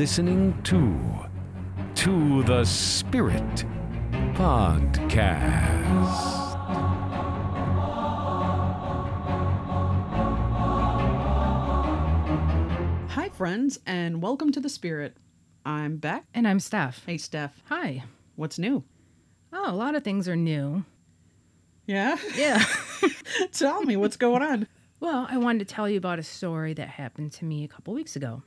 listening to To the Spirit Podcast. Hi, friends, and welcome to the Spirit. I'm Beck. And I'm Steph. Hey, Steph. Hi. What's new? Oh, a lot of things are new. Yeah? Yeah. Tell me what's going on. well, I wanted to tell you about a story that happened to me a couple weeks ago.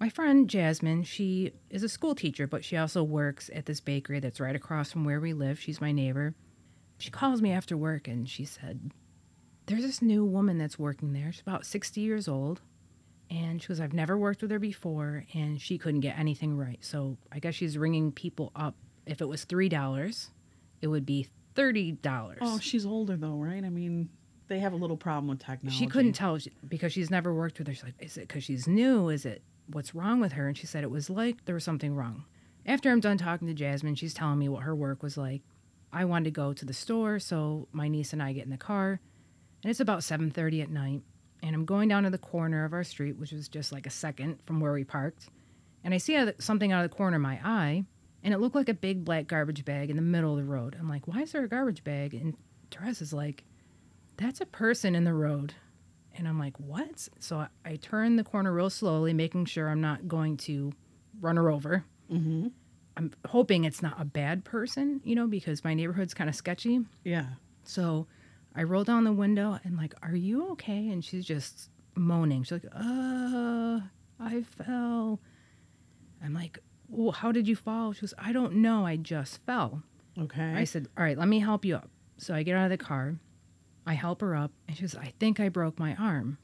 My friend Jasmine, she is a school teacher, but she also works at this bakery that's right across from where we live. She's my neighbor. She calls me after work and she said, There's this new woman that's working there. She's about 60 years old. And she goes, I've never worked with her before, and she couldn't get anything right. So I guess she's ringing people up. If it was $3, it would be $30. Oh, she's older, though, right? I mean, they have a little problem with technology. She couldn't tell because she's never worked with her. She's like, is it because she's new? Is it what's wrong with her? And she said it was like there was something wrong. After I'm done talking to Jasmine, she's telling me what her work was like. I wanted to go to the store, so my niece and I get in the car, and it's about 7:30 at night, and I'm going down to the corner of our street, which was just like a second from where we parked, and I see something out of the corner of my eye, and it looked like a big black garbage bag in the middle of the road. I'm like, why is there a garbage bag? And Therese is like, that's a person in the road. And I'm like, what? So I, I turn the corner real slowly, making sure I'm not going to run her over. Mm-hmm. I'm hoping it's not a bad person, you know, because my neighborhood's kind of sketchy. Yeah. So I roll down the window and like, are you okay? And she's just moaning. She's like, uh, I fell. I'm like, well, how did you fall? She goes, I don't know. I just fell. Okay. I said, All right, let me help you up. So I get out of the car. I help her up. And she goes, I think I broke my arm.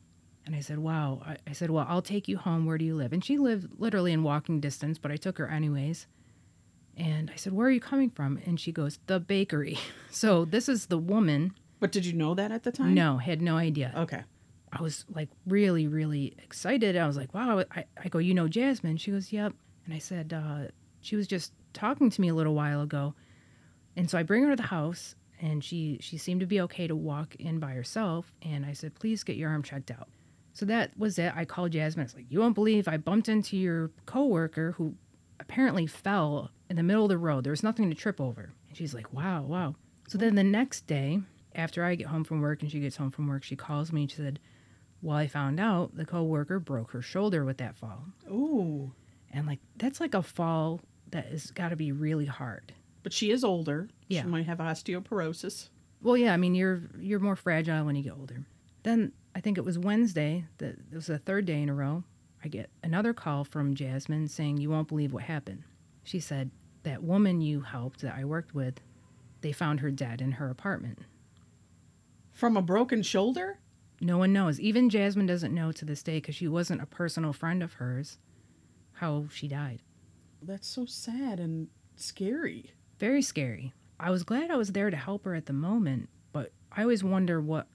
And I said, Wow. I, I said, Well, I'll take you home. Where do you live? And she lived literally in walking distance, but I took her anyways. And I said, Where are you coming from? And she goes, The bakery. So this is the woman. but did you know that at the time? No, had no idea. Okay. I was like really, really excited. I was like, wow. I, I go, you know Jasmine? She goes, yep. And I said, uh, she was just talking to me a little while ago. And so I bring her to the house and she, she seemed to be okay to walk in by herself. And I said, please get your arm checked out. So that was it. I called Jasmine. I was like, you won't believe I bumped into your coworker who apparently fell in the middle of the road. There was nothing to trip over. And she's like, wow, wow. So then the next day, after I get home from work and she gets home from work, she calls me and she said, well, I found out the coworker broke her shoulder with that fall. Ooh. And like that's like a fall that has got to be really hard. But she is older. Yeah. She might have osteoporosis. Well, yeah, I mean you're you're more fragile when you get older. Then I think it was Wednesday, that it was the third day in a row. I get another call from Jasmine saying you won't believe what happened. She said that woman you helped that I worked with, they found her dead in her apartment. From a broken shoulder? No one knows. Even Jasmine doesn't know to this day because she wasn't a personal friend of hers how she died. That's so sad and scary. Very scary. I was glad I was there to help her at the moment, but I always wonder what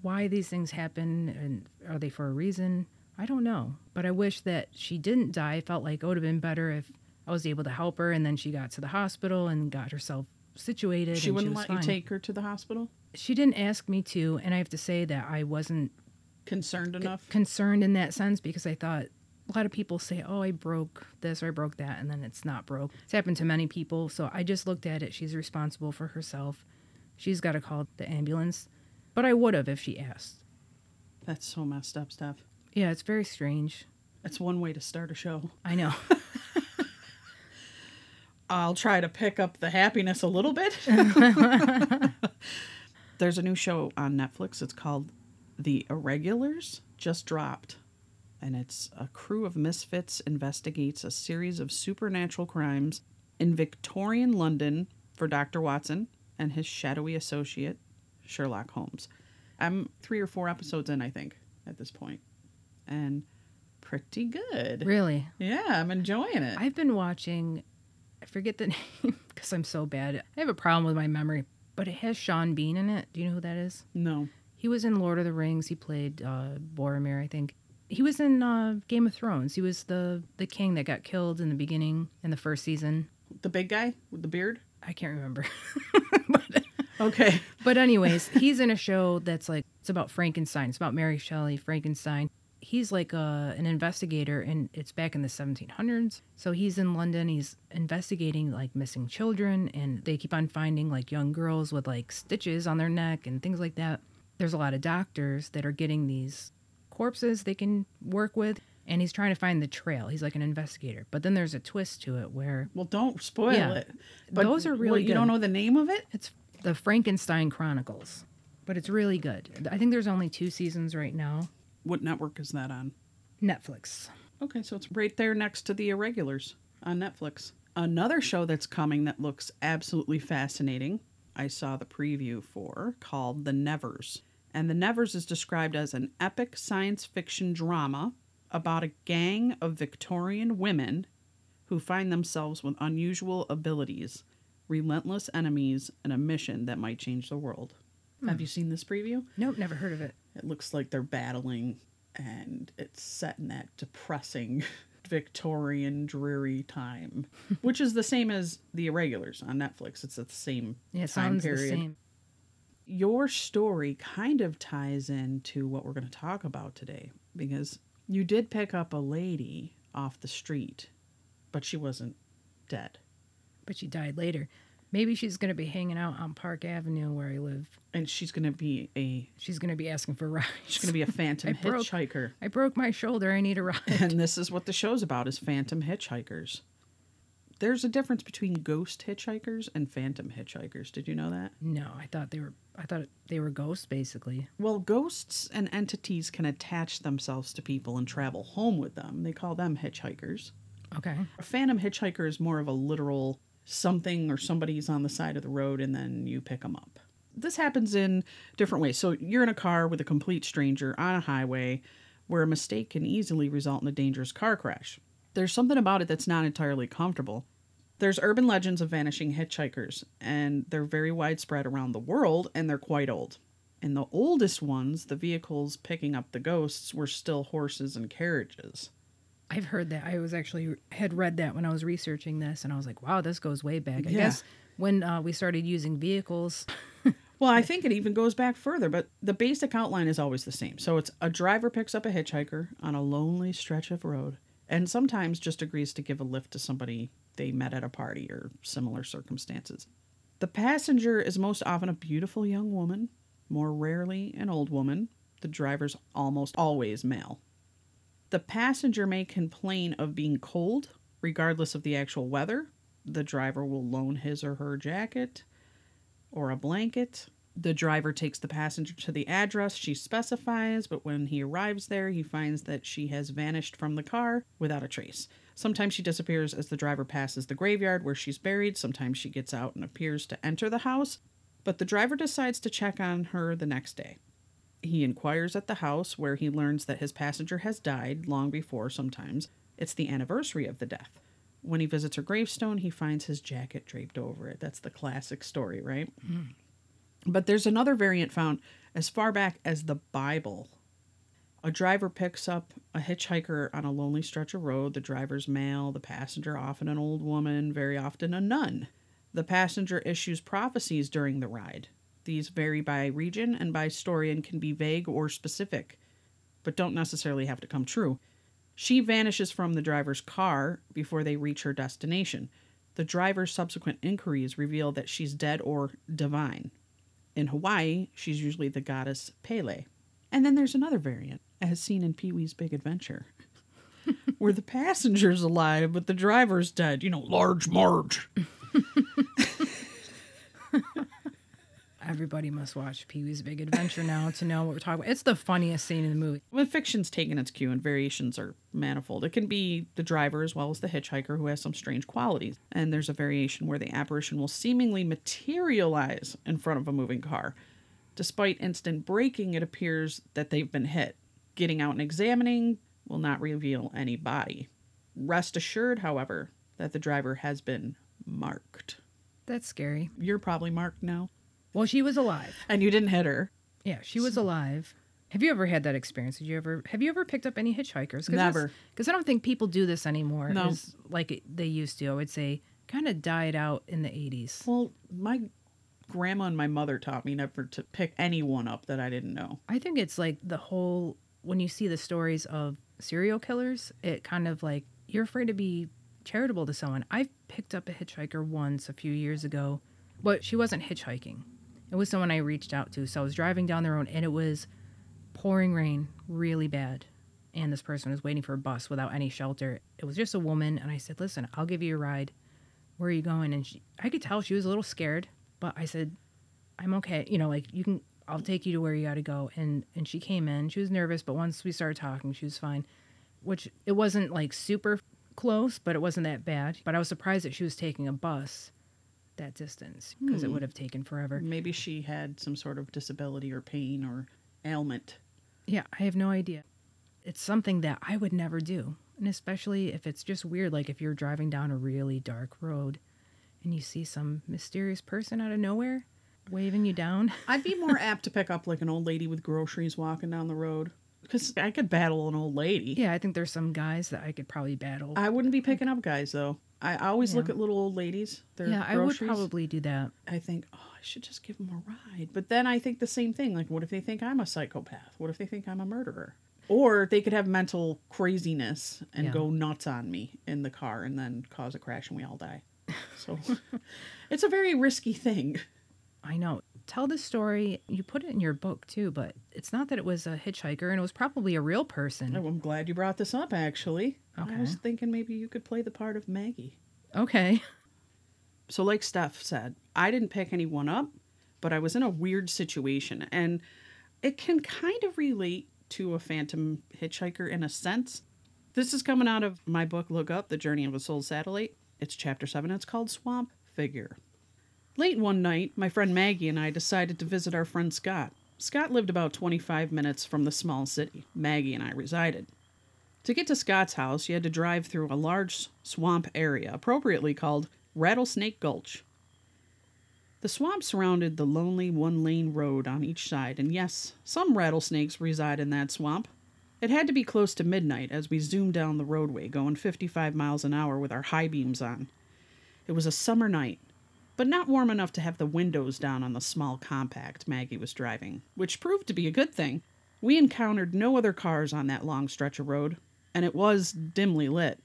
why these things happen and are they for a reason? I don't know. But I wish that she didn't die. I felt like it would have been better if I was able to help her and then she got to the hospital and got herself situated. She and wouldn't was let fine. you take her to the hospital? She didn't ask me to, and I have to say that I wasn't Concerned enough? concerned in that sense because I thought a lot of people say, "Oh, I broke this or I broke that," and then it's not broke. It's happened to many people, so I just looked at it. She's responsible for herself. She's got to call the ambulance, but I would have if she asked. That's so messed up stuff. Yeah, it's very strange. That's one way to start a show. I know. I'll try to pick up the happiness a little bit. There's a new show on Netflix. It's called The Irregulars, just dropped. And it's a crew of misfits investigates a series of supernatural crimes in Victorian London for Dr. Watson and his shadowy associate, Sherlock Holmes. I'm three or four episodes in, I think, at this. And pretty good. really, Yeah, I'm enjoying it. I've been watching. I forget the name because I'm so bad. I have a problem with my memory, but it has Sean Bean in it. Do you know who that is? no. He was in Lord of the Rings. He played uh, Boromir, I think. He was in uh, Game of Thrones. He was the the king that got killed in the beginning in the first season. The big guy with the beard? I can't remember. Okay. but anyways, he's in a show that's like it's about Frankenstein. It's about Mary Shelley, Frankenstein. he's like a, an investigator and it's back in the 1700s so he's in london he's investigating like missing children and they keep on finding like young girls with like stitches on their neck and things like that there's a lot of doctors that are getting these corpses they can work with and he's trying to find the trail he's like an investigator but then there's a twist to it where Well, don't spoil Yeah. it. Those are really what, You don't know the name of it? it's the frankenstein chronicles but it's really good i think there's only two seasons right now What network is that on? netflix Okay, so it's right there next to The Irregulars on Netflix. Another show that's coming that looks absolutely fascinating, I saw the preview for, called The Nevers. And The Nevers is described as an epic science fiction drama about a gang of Victorian women who find themselves with unusual abilities, relentless enemies, and a mission that might change the world. Hmm. Have you seen this preview? nope never heard of it It looks like they're battling, and it's set in that depressing Victorian dreary time, which is the same as The Irregulars on Netflix. It's the same yeah it time sounds period. Your story kind of ties into what we're going to talk about today because you did pick up a lady off the street, but she wasn't dead. but she died later. Maybe she's going to be hanging out on Park Avenue where I live. And she's going to be a She's going to be asking for rides. she's going to be a phantom I broke- hitchhiker. I broke my shoulder. I need a ride. and this is what the show's about is phantom hitchhikers there's a difference between ghost hitchhikers and phantom hitchhikers. Did you know that? No, I thought they were. I thought they were ghosts, basically. well ghosts and entities can attach themselves to people and travel home with them. They call them hitchhikers. Okay. a phantom hitchhiker is more of a literal something or somebody's on the side of the road and then you pick them up. This happens in different ways. So you're in a car with a complete stranger on a highway where a mistake can easily result in a dangerous car crash. There's something about it that's not entirely comfortable there's urban legends of vanishing hitchhikers and they're very widespread around the world and they're quite old and the oldest ones the vehicles picking up the ghosts were still horses and carriages I've heard that. I was actually had read that when I was researching this, and I was like, "Wow, this goes way back." I Yeah. guess when uh, we started using vehicles, Well, I think it even goes back further, but the basic outline is always the same. So it's a driver picks up a hitchhiker on a lonely stretch of road and sometimes just agrees to give a lift to somebody they met at a party or similar circumstances. The passenger is most often a beautiful young woman, more rarely an old woman. The driver's almost always male. The passenger may complain of being cold, regardless of the actual weather. The driver will loan his or her jacket or a blanket. The driver takes the passenger to the address she specifies, but when he arrives there, he finds that she has vanished from the car without a trace. Sometimes she disappears as the driver passes the graveyard where she's buried. Sometimes she gets out and appears to enter the house, but the driver decides to check on her the next day. He inquires at the house where he learns that his passenger has died long before, sometimes. It's the anniversary of the death. When he visits her gravestone, he finds his jacket draped over it. That's the classic story, right? Mm-hmm. But there's another variant found as far back as the Bible. A driver picks up a hitchhiker on a lonely stretch of road. The driver's male, the passenger often an old woman, very often a nun. The passenger issues prophecies during the ride. These vary by region and by story and can be vague or specific, but don't necessarily have to come true. She vanishes from the driver's car before they reach her destination. The driver's subsequent inquiries reveal that she's dead or divine. In Hawaii, she's usually the goddess Pele. And then there's another variant, as seen in Pee Wee's Big Adventure, where the passenger's alive but the driver's dead. You know, Large Marge. everybody must watch Pee Wee's Big Adventure now to know what we're talking about. It's the funniest scene in the movie. When fiction's taken its cue and variations are manifold, it can be the driver as well as the hitchhiker who has some strange qualities. And there's a variation where the apparition will seemingly materialize in front of a moving car. Despite instant braking, it appears that they've been hit. Getting out and examining will not reveal any body. Rest assured, however, that the driver has been marked. That's scary. You're probably marked now. Well, she was alive. And you didn't hit her. Yeah, she was alive. Have you ever had that experience? Did you ever have you ever picked up any hitchhikers? Never. Because I don't think people do this anymore. No. like they used to. I would say kind of died out in the 80s. Well, my grandma and my mother taught me never to pick anyone up that I didn't know. I think it's like the whole when you see the stories of serial killers, it kind of like you're afraid to be charitable to someone. I picked up a hitchhiker once a few years ago, but she wasn't hitchhiking. It was someone I reached out to. So I was driving down the road and it was pouring rain really bad. And this person was waiting for a bus without any shelter. It was just a woman. And I said, Listen, I'll give you a ride. Where are you going? And she, I could tell she was a little scared, but I said, I'm okay. You know, like you can, I'll take you to where you got to go. And, and she came in. She was nervous, but once we started talking, she was fine, which it wasn't like super close, but it wasn't that bad. But I was surprised that she was taking a bus that distance because it hmm. would have taken forever. Maybe she had some sort of disability or pain or ailment. Yeah, I have no idea. It's something that I would never do. And especially if it's just weird, like if you're driving down a really dark road and you see some mysterious person out of nowhere waving you down. I'd be more apt to pick up like an old lady with groceries walking down the road because I could battle an old lady. Yeah, I think there's some guys that I could probably battle. I wouldn't be picking up guys though. I always look at little old ladies. Their yeah, I would probably do that. I think, oh, I should just give them a ride. But then I think the same thing. Like, what if they think I'm a psychopath? What if they think I'm a murderer? Or they could have mental craziness and Yeah. go nuts on me in the car and then cause a crash and we all die. So it's a very risky thing. I know. Tell the story. You put it in your book too, but it's not that it was a hitchhiker and it was probably a real person. Oh, I'm glad you brought this up, actually. I was thinking maybe you could play the part of Maggie. Okay. So, like Steph said, I didn't pick anyone up, but I was in a weird situation. And it can kind of relate to a phantom hitchhiker in a sense. This is coming out of my book, Look Up The Journey of a Soul Satellite. It's chapter seven. It's called Swamp Figure. Late one night, my friend Maggie and I decided to visit our friend Scott. Scott lived about 25 minutes from the small city Maggie and I resided. To get to Scott's house, you had to drive through a large swamp area, appropriately called Rattlesnake Gulch. The swamp surrounded the lonely one lane road on each side, and yes, some rattlesnakes reside in that swamp. It had to be close to midnight as we zoomed down the roadway, going 55 miles an hour with our high beams on. It was a summer night, but not warm enough to have the windows down on the small compact Maggie was driving, which proved to be a good thing. We encountered no other cars on that long stretch of road, and it was dimly lit.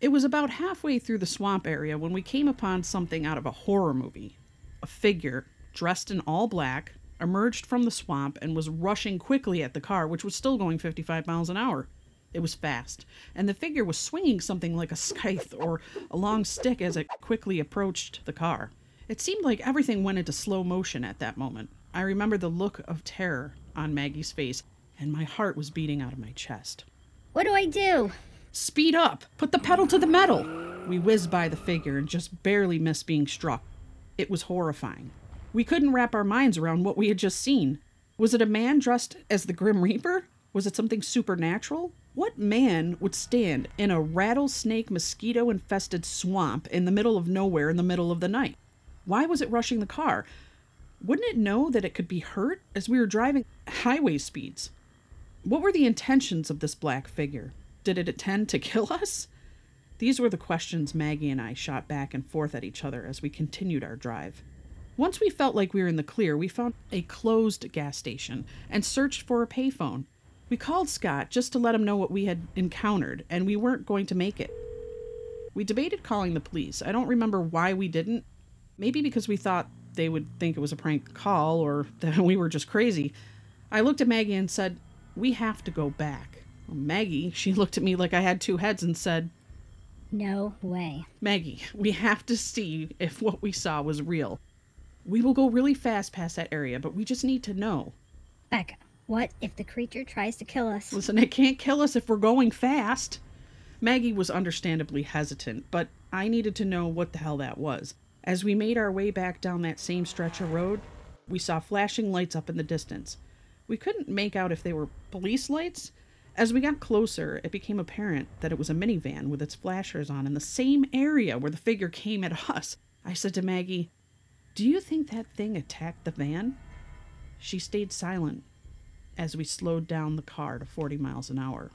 It was about halfway through the swamp area when we came upon something out of a horror movie. A figure, dressed in all black, emerged from the swamp and was rushing quickly at the car, which was still going 55 miles an hour. It was fast, and the figure was swinging something like a scythe or a long stick as it quickly approached the car. It seemed like everything went into slow motion at that moment. I remember the look of terror on Maggie's face, and my heart was beating out of my chest. What do I do? Speed up! Put the pedal to the metal! We whizzed by the figure and just barely missed being struck. It was horrifying. We couldn't wrap our minds around what we had just seen. Was it a man dressed as the Grim Reaper? Was it something supernatural? What man would stand in a rattlesnake mosquito infested swamp in the middle of nowhere in the middle of the night? Why was it rushing the car? Wouldn't it know that it could be hurt as we were driving highway speeds? What were the intentions of this black figure? Did it intend to kill us? These were the questions Maggie and I shot back and forth at each other as we continued our drive. Once we felt like we were in the clear, we found a closed gas station and searched for a payphone. We called Scott just to let him know what we had encountered, and we weren't going to make it. We debated calling the police. I don't remember why we didn't. Maybe because we thought they would think it was a prank call or that we were just crazy. I looked at Maggie and said, We have to go back. Maggie, she looked at me like I had two heads and said, No way. Maggie, we have to see if what we saw was real. We will go really fast past that area, but we just need to know. Becca, what if the creature tries to kill us? Listen, it can't kill us if we're going fast. Maggie was understandably hesitant, but I needed to know what the hell that was. As we made our way back down that same stretch of road, we saw flashing lights up in the distance. We couldn't make out if they were police lights. As we got closer, it became apparent that it was a minivan with its flashers on in the same area where the figure came at us. I said to Maggie, Do you think that thing attacked the van? She stayed silent as we slowed down the car to 40 miles an hour.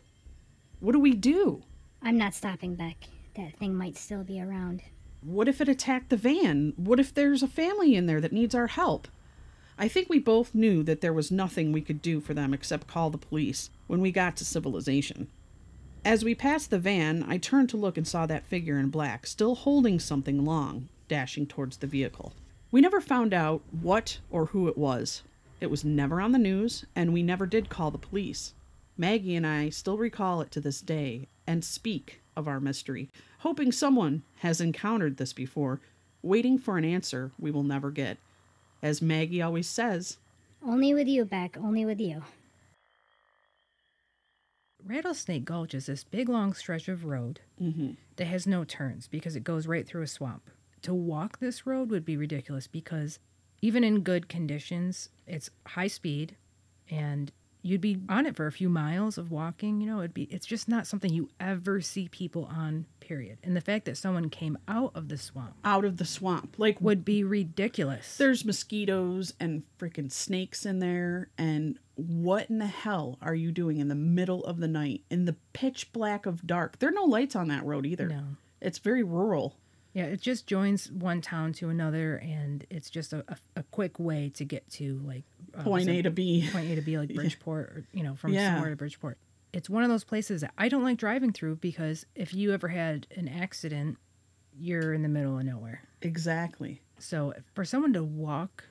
What do we do? I'm not stopping, Beck. That thing might still be around. What if it attacked the van? What if there's a family in there that needs our help? I think we both knew that there was nothing we could do for them except call the police. when we got to civilization. As we passed the van, I turned to look and saw that figure in black, still holding something long, dashing towards the vehicle. We never found out what or who it was. It was never on the news, and we never did call the police. Maggie and I still recall it to this day and speak of our mystery, hoping someone has encountered this before, waiting for an answer we will never get. As Maggie always says, Only with you, Beck. Only with you. Rattlesnake Gulch is this big long stretch of road mm-hmm. that has no turns because it goes right through a swamp. To walk this road would be ridiculous because even in good conditions, it's high speed and you'd be on it for a few miles of walking, you know, it'd be it's just not something you ever see people on, period. And the fact that someone came out of the swamp out of the swamp. Like, would be ridiculous. there's mosquitoes and freaking snakes in there. And what in the hell are you doing in the middle of the night in the pitch black of dark? There are no lights on that road either. No. It's very rural. Yeah, it just joins one town to another, and it's just a, a, a quick way to get to like Oh, point A to B. point A to B, like Bridgeport, or you know, from Yeah. somewhere to Bridgeport. It's one of those places that I don't like driving through because if you ever had an accident, you're in the middle of nowhere. Exactly. So for someone to walk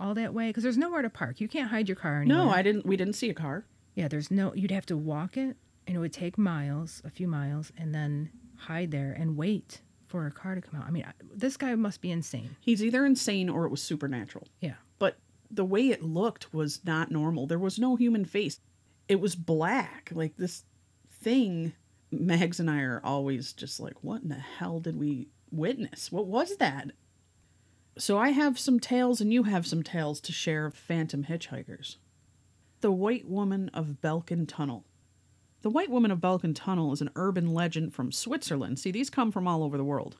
all that way, because there's nowhere to park, you can't hide your car anywhere. No, I didn't. We didn't see a car. Yeah, there's no. You'd have to walk it, and it would take miles, a few miles, and then hide there and wait for a car to come out. I mean, I- this guy must be insane. He's either insane or it was supernatural. Yeah. The way it looked was not normal. There was no human face. It was black. Like this thing. Mags and I are always just like, what in the hell did we witness? What was that? So I have some tales and you have some tales to share of phantom hitchhikers. The White Woman of Belkin Tunnel. The White Woman of Belkin Tunnel is an urban legend from Switzerland. See, these come from all over the world.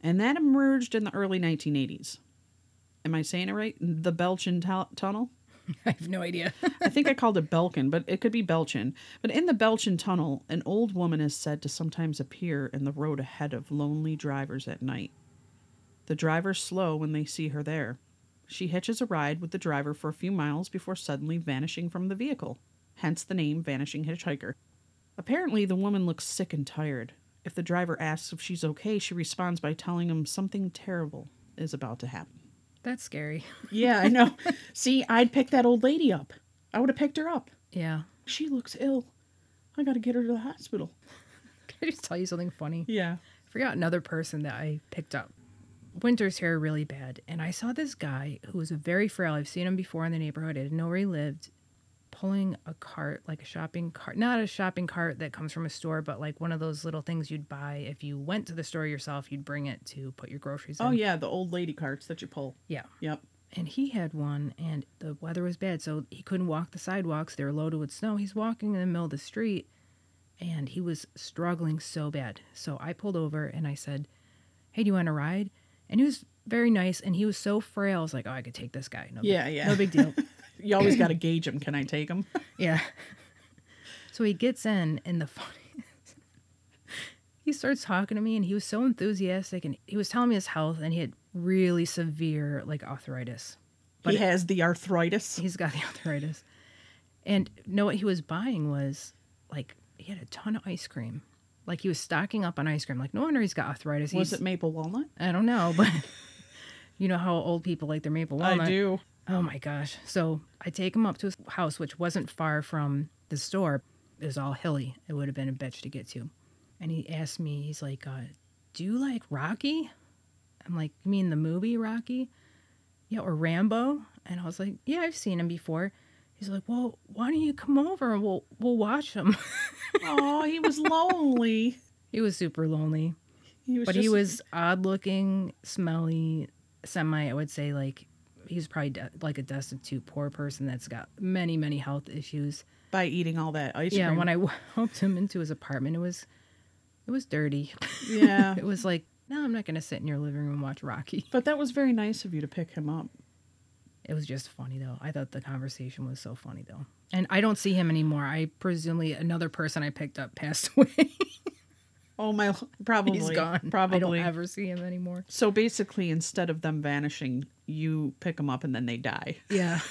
And that emerged in the early 1980s. Am I saying it right? The Belchin tu- Tunnel? I have no idea. I think I called it Belkin, but it could be Belchin. But in the Belchin Tunnel, an old woman is said to sometimes appear in the road ahead of lonely drivers at night. The drivers slow when they see her there. She hitches a ride with the driver for a few miles before suddenly vanishing from the vehicle, hence the name Vanishing Hitchhiker. Apparently, the woman looks sick and tired. If the driver asks if she's okay, she responds by telling him something terrible is about to happen. That's scary. Yeah, I know. See, I'd pick that old lady up. I would have picked her up. Yeah. She looks ill. I gotta get her to the hospital. Can I just tell you something funny? Yeah. I forgot another person that I picked up. Winter's here really bad, and I saw this guy who was very frail. I've seen him before in the neighborhood. I didn't know where he lived, pulling a cart, like a shopping cart, not a shopping cart that comes from a store, but like one of those little things you'd buy if you went to the store yourself. You'd bring it to put your groceries oh, in. Oh yeah, the old lady carts that you pull. yeah. Yep. And he had one, and the weather was bad, so he couldn't walk the sidewalks. They were loaded with snow. He's walking in the middle of the street, and he was struggling so bad. So I pulled over and I said, Hey, do you want a ride? And he was very nice, and he was so frail. I was like, Oh, I could take this guy. No big- Yeah, yeah. No big deal. You always gotta gauge him. Can I take him? yeah. So he gets in, and the funny he starts talking to me, and he was so enthusiastic, and he was telling me his health, and he had really severe, like, arthritis. he has the arthritis. He's got the arthritis. And know what he was buying was like he had a ton of ice cream. Like he was stocking up on ice cream. Like no wonder he's got arthritis. Was He's, it maple walnut? I don't know, but you know how old people like their maple walnut. I do. Oh my gosh. So I take him up to his house, which wasn't far from the store. It was all hilly. It would have been a bitch to get to. And he asked me, he's like, uh, Do you like Rocky? I'm like, You mean the movie Rocky? Yeah, or Rambo? And I was like, Yeah, I've seen him before. He's like, Well, why don't you come over and we'll we'll watch him? Oh, he was lonely. he was super lonely. He was But he was odd looking, smelly, semi, I would say like he was probably de- like a destitute poor person that's got many, many health issues. by eating all that ice yeah, cream. when I helped him into his apartment, it was it was dirty. yeah. it was like, no, I'm not going to sit in your living room and watch Rocky. But that was very nice of you to pick him up. It was just funny though. I thought the conversation was so funny though. And I don't see him anymore. I presumably another person I picked up passed away. Oh my, probably. He's gone. Probably. I don't ever see him anymore. So basically, instead of them vanishing, you pick them up and then they die. Yeah.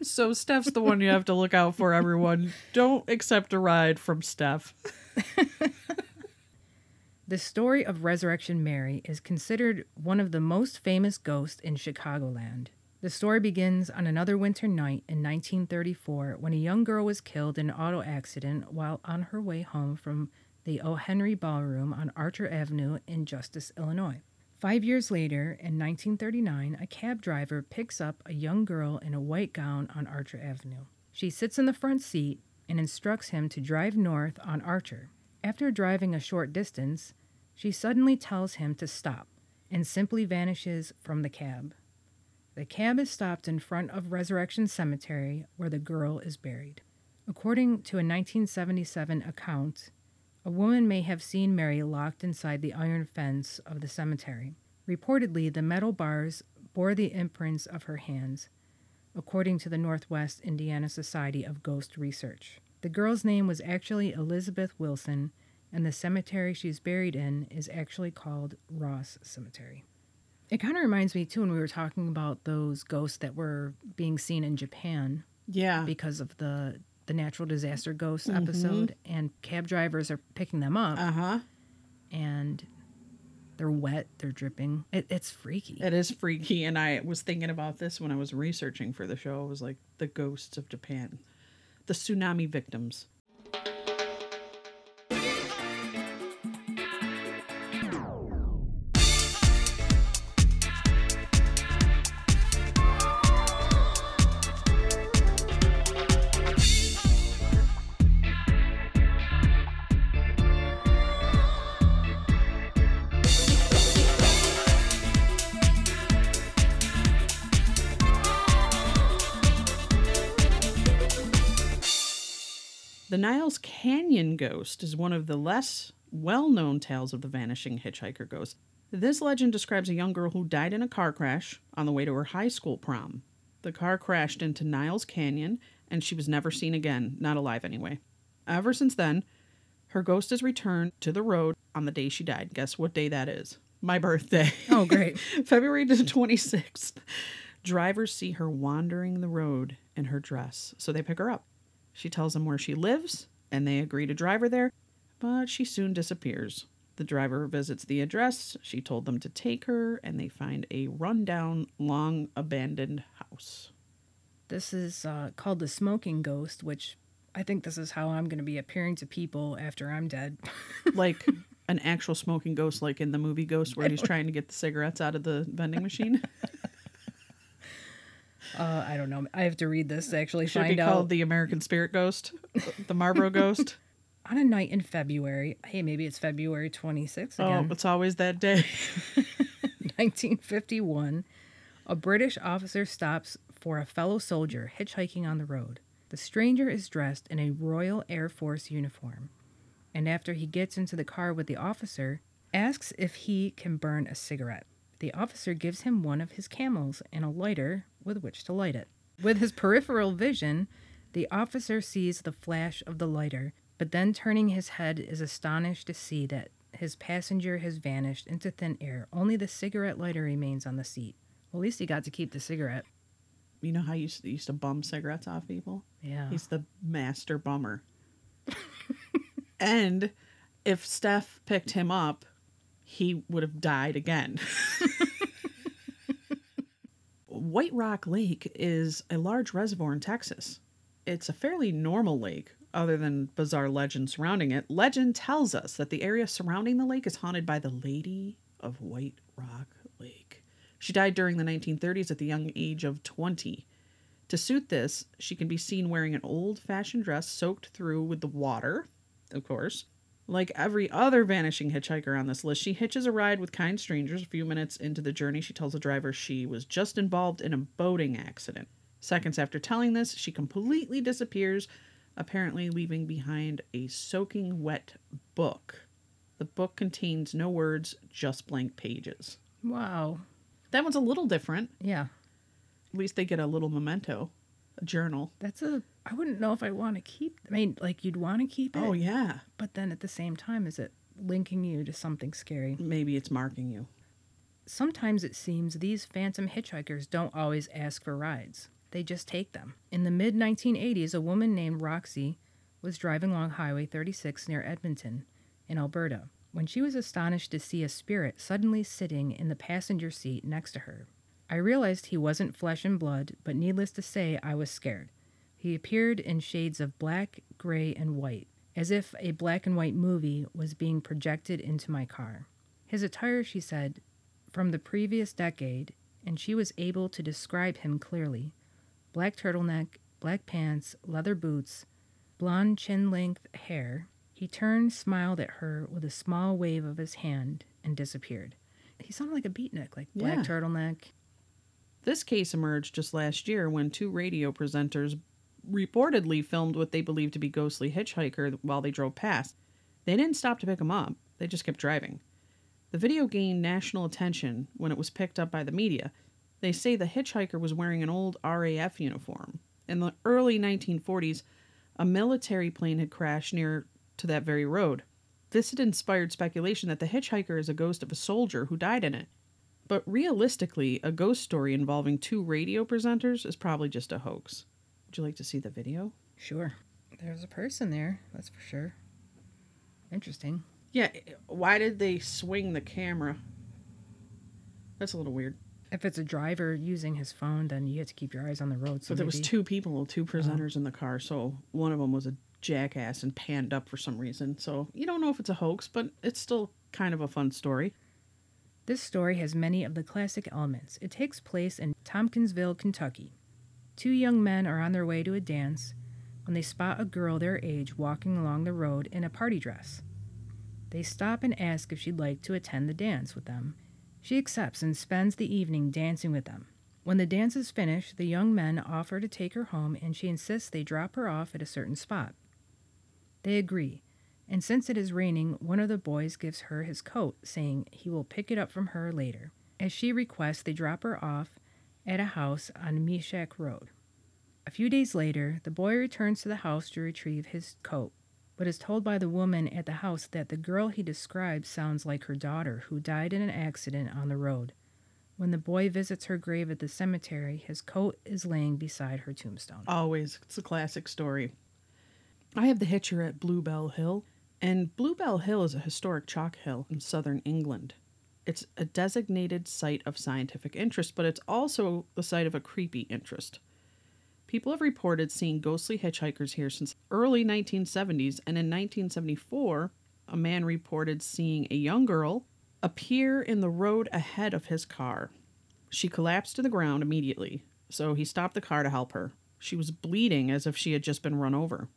So Steph's the one you have to look out for, everyone. Don't accept a ride from Steph. The story of Resurrection Mary is considered one of the most famous ghosts in Chicagoland. The story begins on another winter night in 1934 when a young girl was killed in an auto accident while on her way home from the O. Henry Ballroom on Archer Avenue in Justice, Illinois. Five years later, in 1939, a cab driver picks up a young girl in a white gown on Archer Avenue. She sits in the front seat and instructs him to drive north on Archer. After driving a short distance, she suddenly tells him to stop and simply vanishes from the cab. The cab is stopped in front of Resurrection Cemetery where the girl is buried. According to a 1977 account, a woman may have seen Mary locked inside the iron fence of the cemetery. Reportedly, the metal bars bore the imprints of her hands, according to the Northwest Indiana Society of Ghost Research. The girl's name was actually Elizabeth Wilson, and the cemetery she's buried in is actually called Ross Cemetery. It kind of reminds me, too, when we were talking about those ghosts that were being seen in Japan Yeah. because of the the natural disaster ghost episode, and cab drivers are picking them up, Uh huh. and they're wet, they're dripping. It, it's freaky. It is freaky. And I was thinking about this when I was researching for the show. It was like the ghosts of Japan, the tsunami victims. The Niles Canyon ghost is one of the less well known tales of the vanishing hitchhiker ghost. This legend describes a young girl who died in a car crash on the way to her high school prom. The car crashed into Niles Canyon and she was never seen again, not alive anyway. Ever since then, her ghost has returned to the road on the day she died. Guess what day that is? My birthday. oh, great. February the 26th. Drivers see her wandering the road in her dress, so they pick her up. She tells them where she lives, and they agree to drive her there, but she soon disappears. The driver visits the address she told them to take her, and they find a rundown, long abandoned house. This is uh, called the smoking ghost, which I think this is how I'm going to be appearing to people after I'm dead. Like an actual smoking ghost, like in the movie Ghost, where he's trying to get the cigarettes out of the vending machine. Uh, I don't know. I have to read this to actually Should find be out. called the American Spirit Ghost, the Marlboro Ghost. On a night in February, hey, maybe it's February 26th Oh, it's always that day. 1951, a British officer stops for a fellow soldier hitchhiking on the road. The stranger is dressed in a Royal Air Force uniform, and after he gets into the car with the officer, asks if he can burn a cigarette. The officer gives him one of his camels and a lighter with which to light it. With his peripheral vision, the officer sees the flash of the lighter, but then turning his head is astonished to see that his passenger has vanished into thin air. Only the cigarette lighter remains on the seat. Well, at least he got to keep the cigarette. You know how you used to, used to bum cigarettes off people? Yeah. He's the master bummer. and if Steph picked him up, he would have died again. White Rock Lake is a large reservoir in Texas. It's a fairly normal lake, other than bizarre legend surrounding it. Legend tells us that the area surrounding the lake is haunted by the Lady of White Rock Lake. She died during the 1930s at the young age of 20. To suit this, she can be seen wearing an old fashioned dress soaked through with the water, of course. Like every other vanishing hitchhiker on this list, she hitches a ride with kind strangers. A few minutes into the journey, she tells the driver she was just involved in a boating accident. Seconds after telling this, she completely disappears, apparently leaving behind a soaking wet book. The book contains no words, just blank pages. Wow. That one's a little different. Yeah. At least they get a little memento, a journal. That's a. I wouldn't know if I want to keep. I mean, like you'd want to keep it. Oh, yeah. But then at the same time, is it linking you to something scary? Maybe it's marking you. Sometimes it seems these phantom hitchhikers don't always ask for rides. they just take them. In the mid 1980s, a woman named Roxy was driving along Highway 36 near Edmonton, in Alberta, when she was astonished to see a spirit suddenly sitting in the passenger seat next to her. I realized he wasn't flesh and blood, but needless to say, I was scared. He appeared in shades of black, gray, and white, as if a black and white movie was being projected into my car. His attire, she said, from the previous decade, and she was able to describe him clearly black turtleneck, black pants, leather boots, blonde chin length hair. He turned, smiled at her with a small wave of his hand, and disappeared. He sounded like a beatnik, like black Yeah. turtleneck. This case emerged just last year when two radio presenters reportedly filmed what they believed to be ghostly hitchhiker while they drove past. They didn't stop to pick him up, they just kept driving. The video gained national attention when it was picked up by the media. They say the hitchhiker was wearing an old RAF uniform. In the early 1940s, a military plane had crashed near to that very road. This had inspired speculation that the hitchhiker is a ghost of a soldier who died in it. But realistically, a ghost story involving two radio presenters is probably just a hoax. Would you like to see the video? Sure. There's a person there, that's for sure. Interesting. Yeah, eh, why did they swing the camera? That's a little weird. If it's a driver using his phone, then you have to keep your eyes on the road. So But there was two people, two uh-huh. presenters in the car, so one of them was a jackass and panned up for some reason. So you don't know if it's a hoax, but it's still kind of a fun story. This story has many of the classic elements. It takes place in Tompkinsville, Kentucky. Two young men are on their way to a dance when they spot a girl their age walking along the road in a party dress. They stop and ask if she'd like to attend the dance with them. She accepts and spends the evening dancing with them. When the dance is finished, the young men offer to take her home and she insists they drop her off at a certain spot. They agree, and since it is raining, one of the boys gives her his coat, saying he will pick it up from her later. As she requests, they drop her off at a house on Meshach Road. A few days later, the boy returns to the house to retrieve his coat, but is told by the woman at the house that the girl he describes sounds like her daughter, who died in an accident on the road. When the boy visits her grave at the cemetery, his coat is laying beside her tombstone. Always. It's a classic story. I have the Hitcher at Bluebell Hill, and Bluebell Hill is a historic chalk hill in southern England. It's a designated site of scientific interest, but it's also the site of a creepy interest. People have reported seeing ghostly hitchhikers here since early 1970s, and in 1974, a man reported seeing a young girl appear in the road ahead of his car. She collapsed to the ground immediately, so he stopped the car to help her. She was bleeding as if she had just been run over.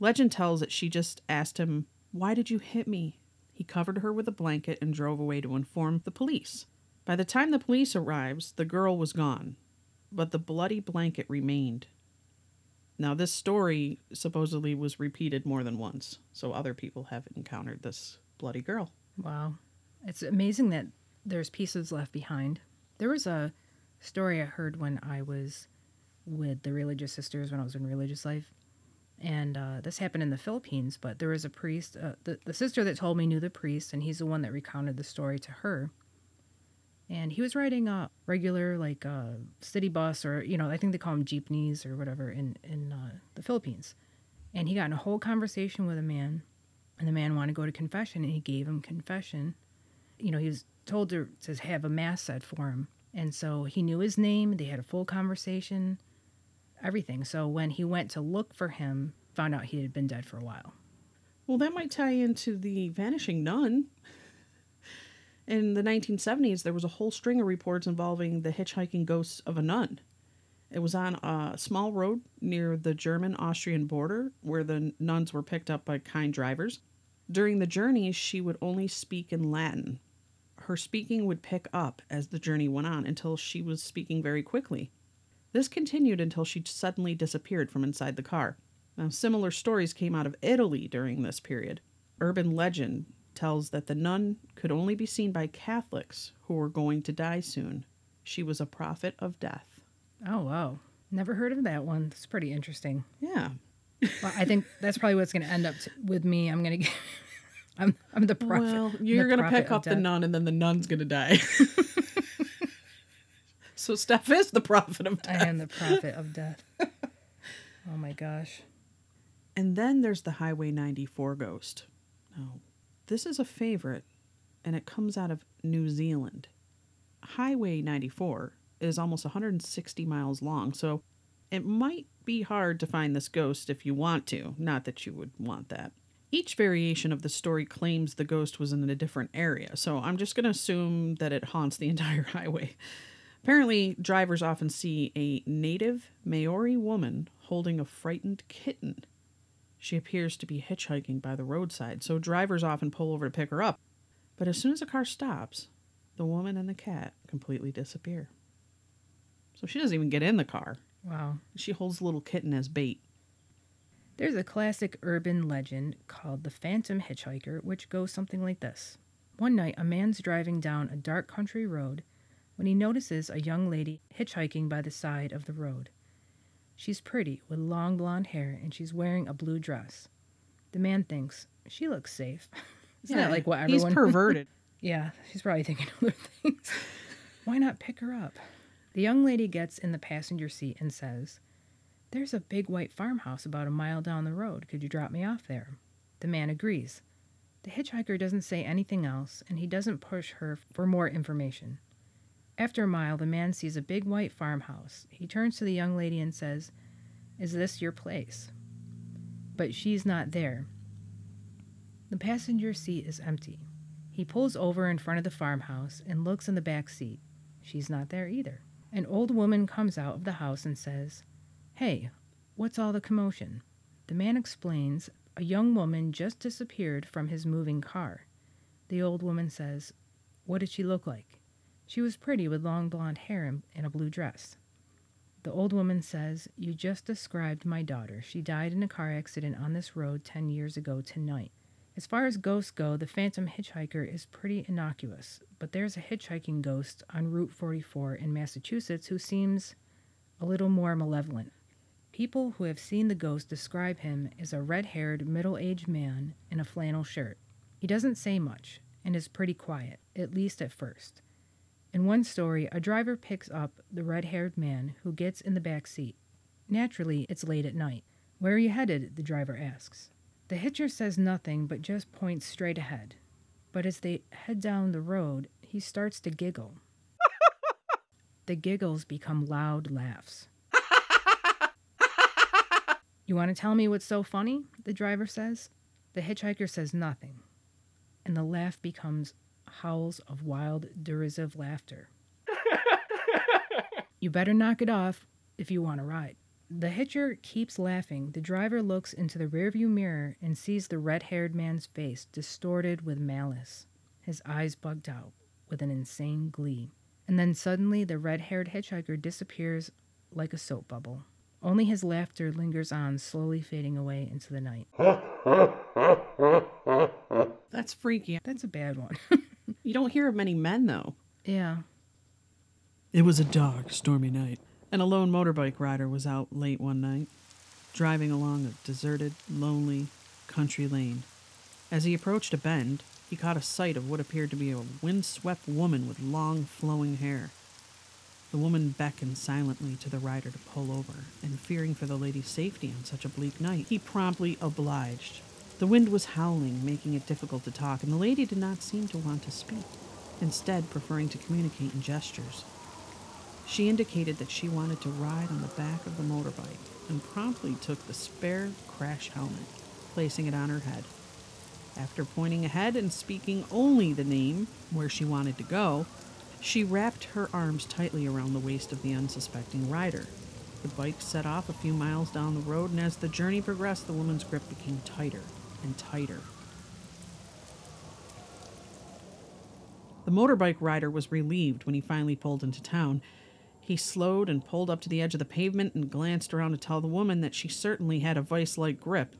Legend tells that she just asked him, Why did you hit me? He covered her with a blanket and drove away to inform the police. By the time the police arrives, the girl was gone, but the bloody blanket remained. Now, this story supposedly was repeated more than once, so other people have encountered this bloody girl. Wow. It's amazing that there's pieces left behind. There was a story I heard when I was with the religious sisters when I was in religious life. And uh, this happened in the Philippines, but there was a priest. Uh, the, the sister that told me knew the priest, and he's the one that recounted the story to her. And he was riding a regular, like, uh, city bus, or, you know, I think they call them jeepneys or whatever in, in uh, the Philippines. And he got in a whole conversation with a man, and the man wanted to go to confession, and he gave him confession you know, he was told to, to have a mass said for him. And so he knew his name. They had a full conversation, everything. So when he went to look for him, found out he had been dead for a while. Well, that might tie into the vanishing nun. In the 1970s, there was a whole string of reports involving the hitchhiking ghosts of a nun. It was on a small road near the German Austrian border where the nuns were picked up by kind drivers. During the journey, she would only speak in Latin. Her speaking would pick up as the journey went on until she was speaking very quickly. This continued until she suddenly disappeared from inside the car. Now, similar stories came out of Italy during this period. Urban legend tells that the nun could only be seen by Catholics who were going to die soon. She was a prophet of death. Oh, wow. Never heard of that one. That's pretty interesting. Yeah. Well, I think that's probably what's going to end up t- with me. I'm going to get. I'm, I'm the prophet. well, you're going to pick up the nun and then the nun's going to die. so So Steph is the prophet of death. I death. am the prophet of death. Oh my gosh. And then there's the Highway 94 ghost. Now, this is a favorite, and it comes out of New Zealand. Highway 94 is almost 160 miles long, so it might be hard to find this ghost if you want to. Not that you would want that. Each variation of the story claims the ghost was in a different area, so I'm just going to assume that it haunts the entire highway. Apparently, drivers often see a native Maori woman holding a frightened kitten. She appears to be hitchhiking by the roadside, so drivers often pull over to pick her up. But as soon as the car stops, the woman and the cat completely disappear. So she doesn't even get in the car. Wow. She holds the little kitten as bait. There's a classic urban legend called the Phantom Hitchhiker, which goes something like this. One night, a man's driving down a dark country road when he notices a young lady hitchhiking by the side of the road. She's pretty, with long blonde hair, and she's wearing a blue dress. The man thinks, she looks safe. Isn't that like what everyone... He's perverted. Yeah, she's probably thinking other things. Why not pick her up? The young lady gets in the passenger seat and says, There's a big white farmhouse about a mile down the road. Could you drop me off there? The man agrees. The hitchhiker doesn't say anything else, and he doesn't push her for more information. After a mile, the man sees a big white farmhouse. He turns to the young lady and says, Is this your place? But she's not there. The passenger seat is empty. He pulls over in front of the farmhouse and looks in the back seat. She's not there either. An old woman comes out of the house and says, Hey, what's all the commotion? The man explains a young woman just disappeared from his moving car. The old woman says, What did she look like? She was pretty with long blonde hair and, a blue dress. The old woman says, You just described my daughter. She died in a car accident on this road 10 years ago tonight. As far as ghosts go, the phantom hitchhiker is pretty innocuous, but there's a hitchhiking ghost on Route 44 in Massachusetts who seems a little more malevolent. People who have seen the ghost describe him as a red haired, middle aged man in a flannel shirt. He doesn't say much and is pretty quiet, at least at first. In one story, a driver picks up the red haired man who gets in the back seat. Naturally, it's late at night. Where are you headed? the driver asks. The hitcher says nothing but just points straight ahead. But as they head down the road, he starts to giggle. the giggles become loud laughs. you want to tell me what's so funny? The driver says. The hitchhiker says nothing, and the laugh becomes howls of wild, derisive laughter. you better knock it off if you want to ride. The hitcher keeps laughing. The driver looks into the rearview mirror and sees the red haired man's face distorted with malice, his eyes bugged out with an insane glee. And then suddenly the red haired hitchhiker disappears like a soap bubble. Only his laughter lingers on, slowly fading away into the night. That's freaky. That's a bad one. You don't hear of many men, though. yeah. It was a dark, stormy night, and a lone motorbike rider was out late one night, driving along a deserted, lonely country lane. As he approached a bend, he caught a sight of what appeared to be a windswept woman with long, flowing hair. The woman beckoned silently to the rider to pull over, and fearing for the lady's safety on such a bleak night, he promptly obliged. The wind was howling, making it difficult to talk, and the lady did not seem to want to speak, instead, preferring to communicate in gestures. She indicated that she wanted to ride on the back of the motorbike and promptly took the spare crash helmet, placing it on her head. After pointing ahead and speaking only the name where she wanted to go, she wrapped her arms tightly around the waist of the unsuspecting rider. The bike set off a few miles down the road, and as the journey progressed, the woman's grip became tighter and tighter. The motorbike rider was relieved when he finally pulled into town. He slowed and pulled up to the edge of the pavement and glanced around to tell the woman that she certainly had a vice like grip.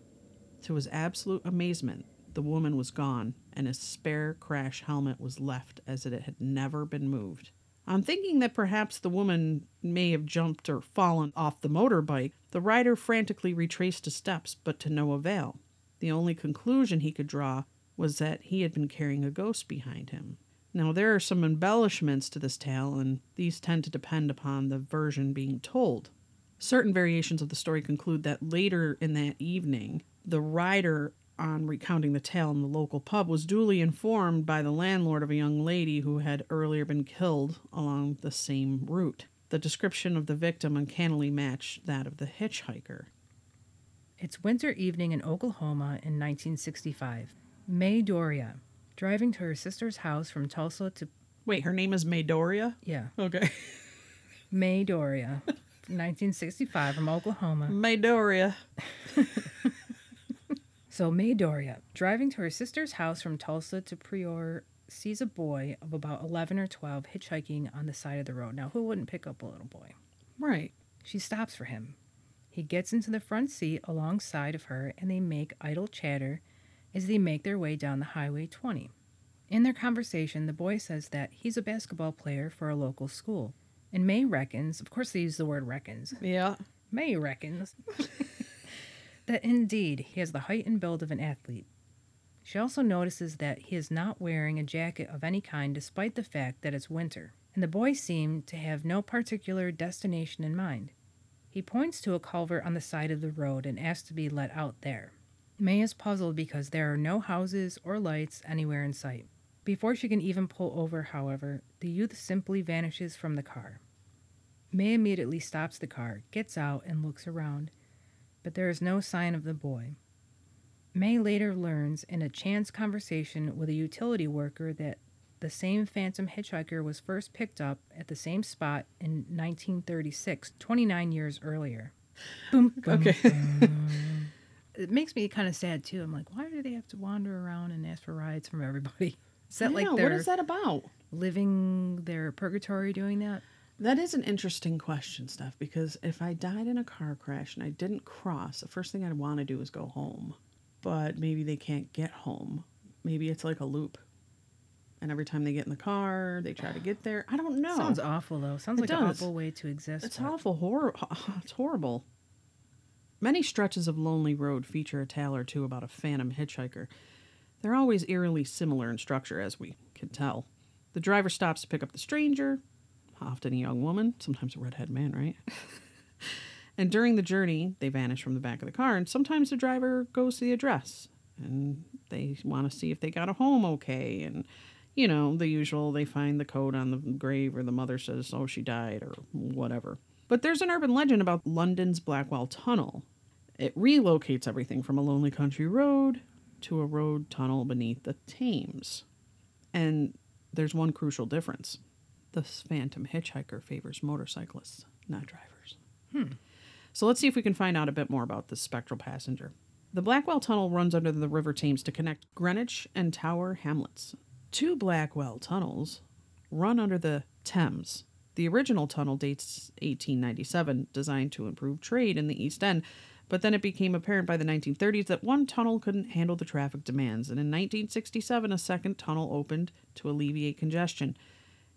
To his absolute amazement, the woman was gone, and his spare crash helmet was left as it had never been moved. On thinking that perhaps the woman may have jumped or fallen off the motorbike, the rider frantically retraced his steps, but to no avail. The only conclusion he could draw was that he had been carrying a ghost behind him. Now, there are some embellishments to this tale, and these tend to depend upon the version being told. Certain variations of the story conclude that later in that evening, the rider on recounting the tale in the local pub was duly informed by the landlord of a young lady who had earlier been killed along the same route. The description of the victim uncannily matched that of the hitchhiker. It's winter evening in Oklahoma in 1965. Mae Doria, driving to her sister's house from Tulsa to Wait, her name is Mae Doria? yeah, Okay. Mae Doria, 1965 from Oklahoma. Mae Doria. So Mae Doria, driving to her sister's house from Tulsa to Pryor, sees a boy of about 11 or 12 hitchhiking on the side of the road. Now, who wouldn't pick up a little boy? Right. She stops for him. He gets into the front seat alongside of her, and they make idle chatter as they make their way down the Highway 20. In their conversation, the boy says that he's a basketball player for a local school. And Mae reckons, of course, they use the word reckons, Yeah. Mae reckons that indeed he has the height and build of an athlete. She also notices that he is not wearing a jacket of any kind despite the fact that it's winter, and the boy seemed to have no particular destination in mind. He points to a culvert on the side of the road and asks to be let out there. Mae is puzzled because there are no houses or lights anywhere in sight. Before she can even pull over, however, the youth simply vanishes from the car. Mae immediately stops the car, gets out, and looks around, but there is no sign of the boy. Mae later learns in a chance conversation with a utility worker that the same phantom hitchhiker was first picked up at the same spot in 1936, 29 years earlier. Boom, boom, Okay. boom. it makes me kind of sad too. I'm like, why do they have to wander around and ask for rides from everybody? Is that I like know, what is that about? living their purgatory doing that? That is an interesting question, Steph, because if I died in a car crash and I didn't cross, the first thing I'd want to do is go home. But maybe they can't get home. Maybe it's like a loop. And every time they get in the car, they try to get there. I don't know. Sounds awful though. Sounds It like an does. awful way to exist. It's but- awful. Horror. It's horrible. Many stretches of Lonely Road feature a tale or two about a phantom hitchhiker. They're always eerily similar in structure, as we can tell. The driver stops to pick up the stranger, often a young woman, sometimes a redhead man, right? and during the journey, they vanish from the back of the car, and sometimes the driver goes to the address and they want to see if they got a home okay. And, you know, the usual they find the coat on the grave, or the mother says, oh, she died, or whatever. But there's an urban legend about London's Blackwall Tunnel. It relocates everything from a lonely country road to a road tunnel beneath the Thames. And there's one crucial difference the phantom hitchhiker favors motorcyclists, not drivers. Hmm. So let's see if we can find out a bit more about this spectral passenger. The Blackwall Tunnel runs under the River Thames to connect Greenwich and Tower Hamlets. Two Blackwall tunnels run under the Thames. The original tunnel dates 1897, designed to improve trade in the East End, but then it became apparent by the 1930s that one tunnel couldn't handle the traffic demands, and in 1967 a second tunnel opened to alleviate congestion.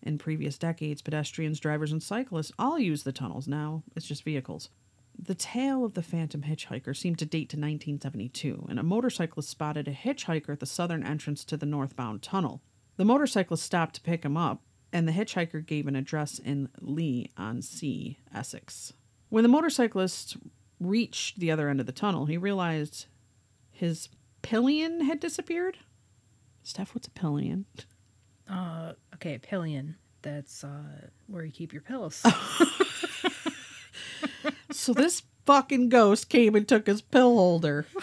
In previous decades, pedestrians, drivers, and cyclists all use the tunnels. Now it's just vehicles. The tale of the phantom hitchhiker seemed to date to 1972, and a motorcyclist spotted a hitchhiker at the southern entrance to the northbound tunnel. The motorcyclist stopped to pick him up, and the hitchhiker gave an address in Leigh on Sea, Essex. When the motorcyclist reached the other end of the tunnel, he realized his pillion had disappeared. Steph, what's a pillion? Uh, okay, pillion. That's uh, where you keep your pills. So this fucking ghost came and took his pill holder.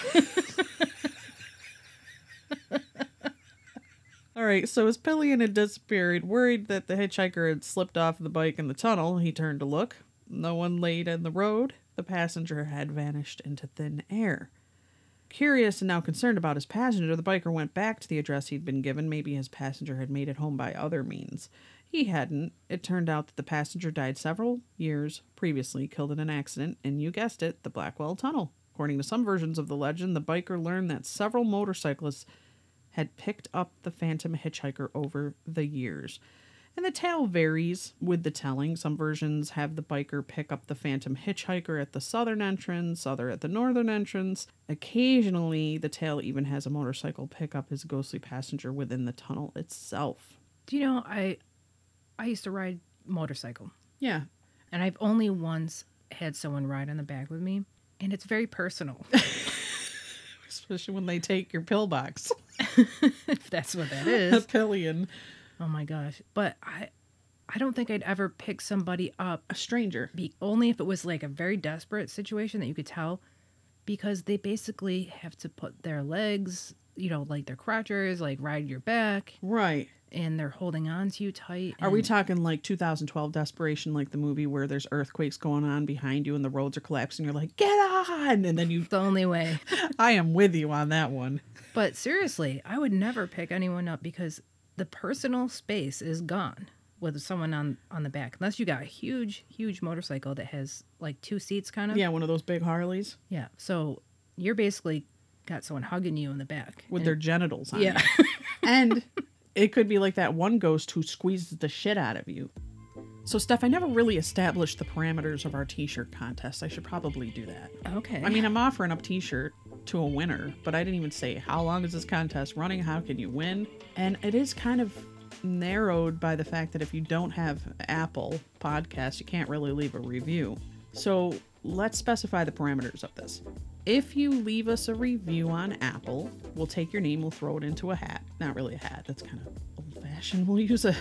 All right, so his pillion had disappeared. Worried that the hitchhiker had slipped off the bike in the tunnel, he turned to look. No one laid in the road. The passenger had vanished into thin air. Curious and now concerned about his passenger, the biker went back to the address he'd been given. Maybe his passenger had made it home by other means. He hadn't. It turned out that the passenger died several years previously, killed in an accident, and you guessed it, the Blackwall Tunnel. According to some versions of the legend, the biker learned that several motorcyclists had picked up the phantom hitchhiker over the years. And the tale varies with the telling. Some versions have the biker pick up the phantom hitchhiker at the southern entrance, other at the northern entrance. Occasionally, the tale even has a motorcycle pick up his ghostly passenger within the tunnel itself. Do you know I I used to ride motorcycle Yeah. and I've only once had someone ride on the back with me and it's very personal. Especially when they take your pill box. if that's what that is. a pillion. Oh my gosh. But I I don't think I'd ever pick somebody up A stranger. be only if it was like a very desperate situation that you could tell because they basically have to put their legs, you know, like their crotchers, like ride your back Right. And they're holding on to you tight. Are we talking like 2012 Desperation, like the movie where there's earthquakes going on behind you and the roads are collapsing? You're like, get on! And then you, the only way. I am with you on that one. But seriously, I would never pick anyone up because the personal space is gone with someone on on the back unless you got a huge huge motorcycle that has like two seats kind of. Yeah, one of those big Harleys Yeah. So you're basically got someone hugging you in the back with And- their genitals on. Yeah. and it could be like that one ghost who squeezes the shit out of you. So, Steph, I never really established the parameters of our t shirt contest. I should probably do that. okay. I mean, I'm offering up t-shirt to a winner, but I didn't even say how long is this contest running? How can you win? And it is kind of narrowed by the fact that if you don't have Apple Podcast, you can't really leave a review. So let's specify the parameters of this. If you leave us a review on Apple, we'll take your name, we'll throw it into a hat. Not really a hat, that's kind of old fashioned. We'll use a,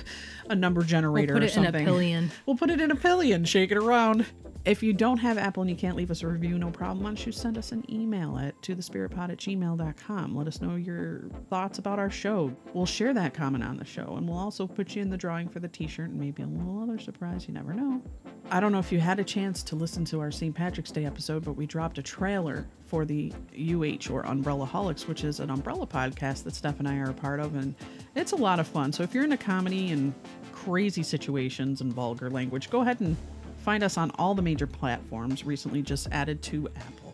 a number generator we'll put or it in a pillion. We'll put it in a pillion, shake it around. If you don't have Apple and you can't leave us a review, no problem. Why don't you send us an email at to thespiritpod at gmail.com. Let us know your thoughts about our show. We'll share that comment on the show and we'll also put you in the drawing for the t shirt and maybe a little other surprise. You never know. I don't know if you had a chance to listen to our St. Patrick's Day episode, but we dropped a trailer for the UH or Umbrella Holics, which is an umbrella podcast that Steph and I are a part of, and it's a lot of fun. So if you're into comedy and crazy situations and vulgar language, go ahead and find us on all the major platforms recently just added to Apple.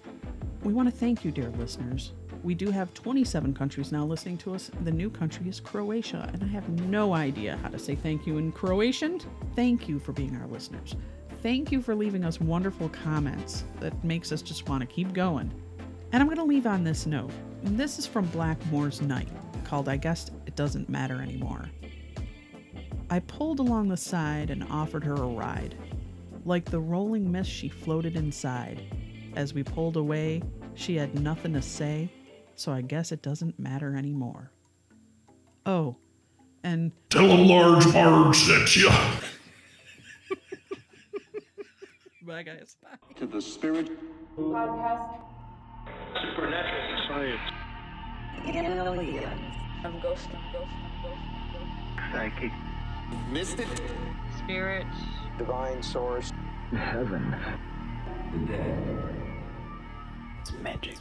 We want to thank you, dear listeners. We do have 27 countries now listening to us. The new country is Croatia, and I have no idea how to say thank you in Croatian. Thank you for being our listeners. Thank you for leaving us wonderful comments that makes us just want to keep going. And I'm going to leave on this note. And this is from Blackmore's Night, called I Guess It Doesn't Matter Anymore. I pulled along the side and offered her a ride. Like the rolling mist, she floated inside. As we pulled away, she had nothing to say, so I guess it doesn't matter anymore. Oh, and Tell a large Marge sent you. bye, guys. to the spirit podcast. supernatural science Aliens. I'm ghost, I'm ghost, I'm ghost, I'm ghost. psychic mystic Spirits. Divine source. Heaven. it's magic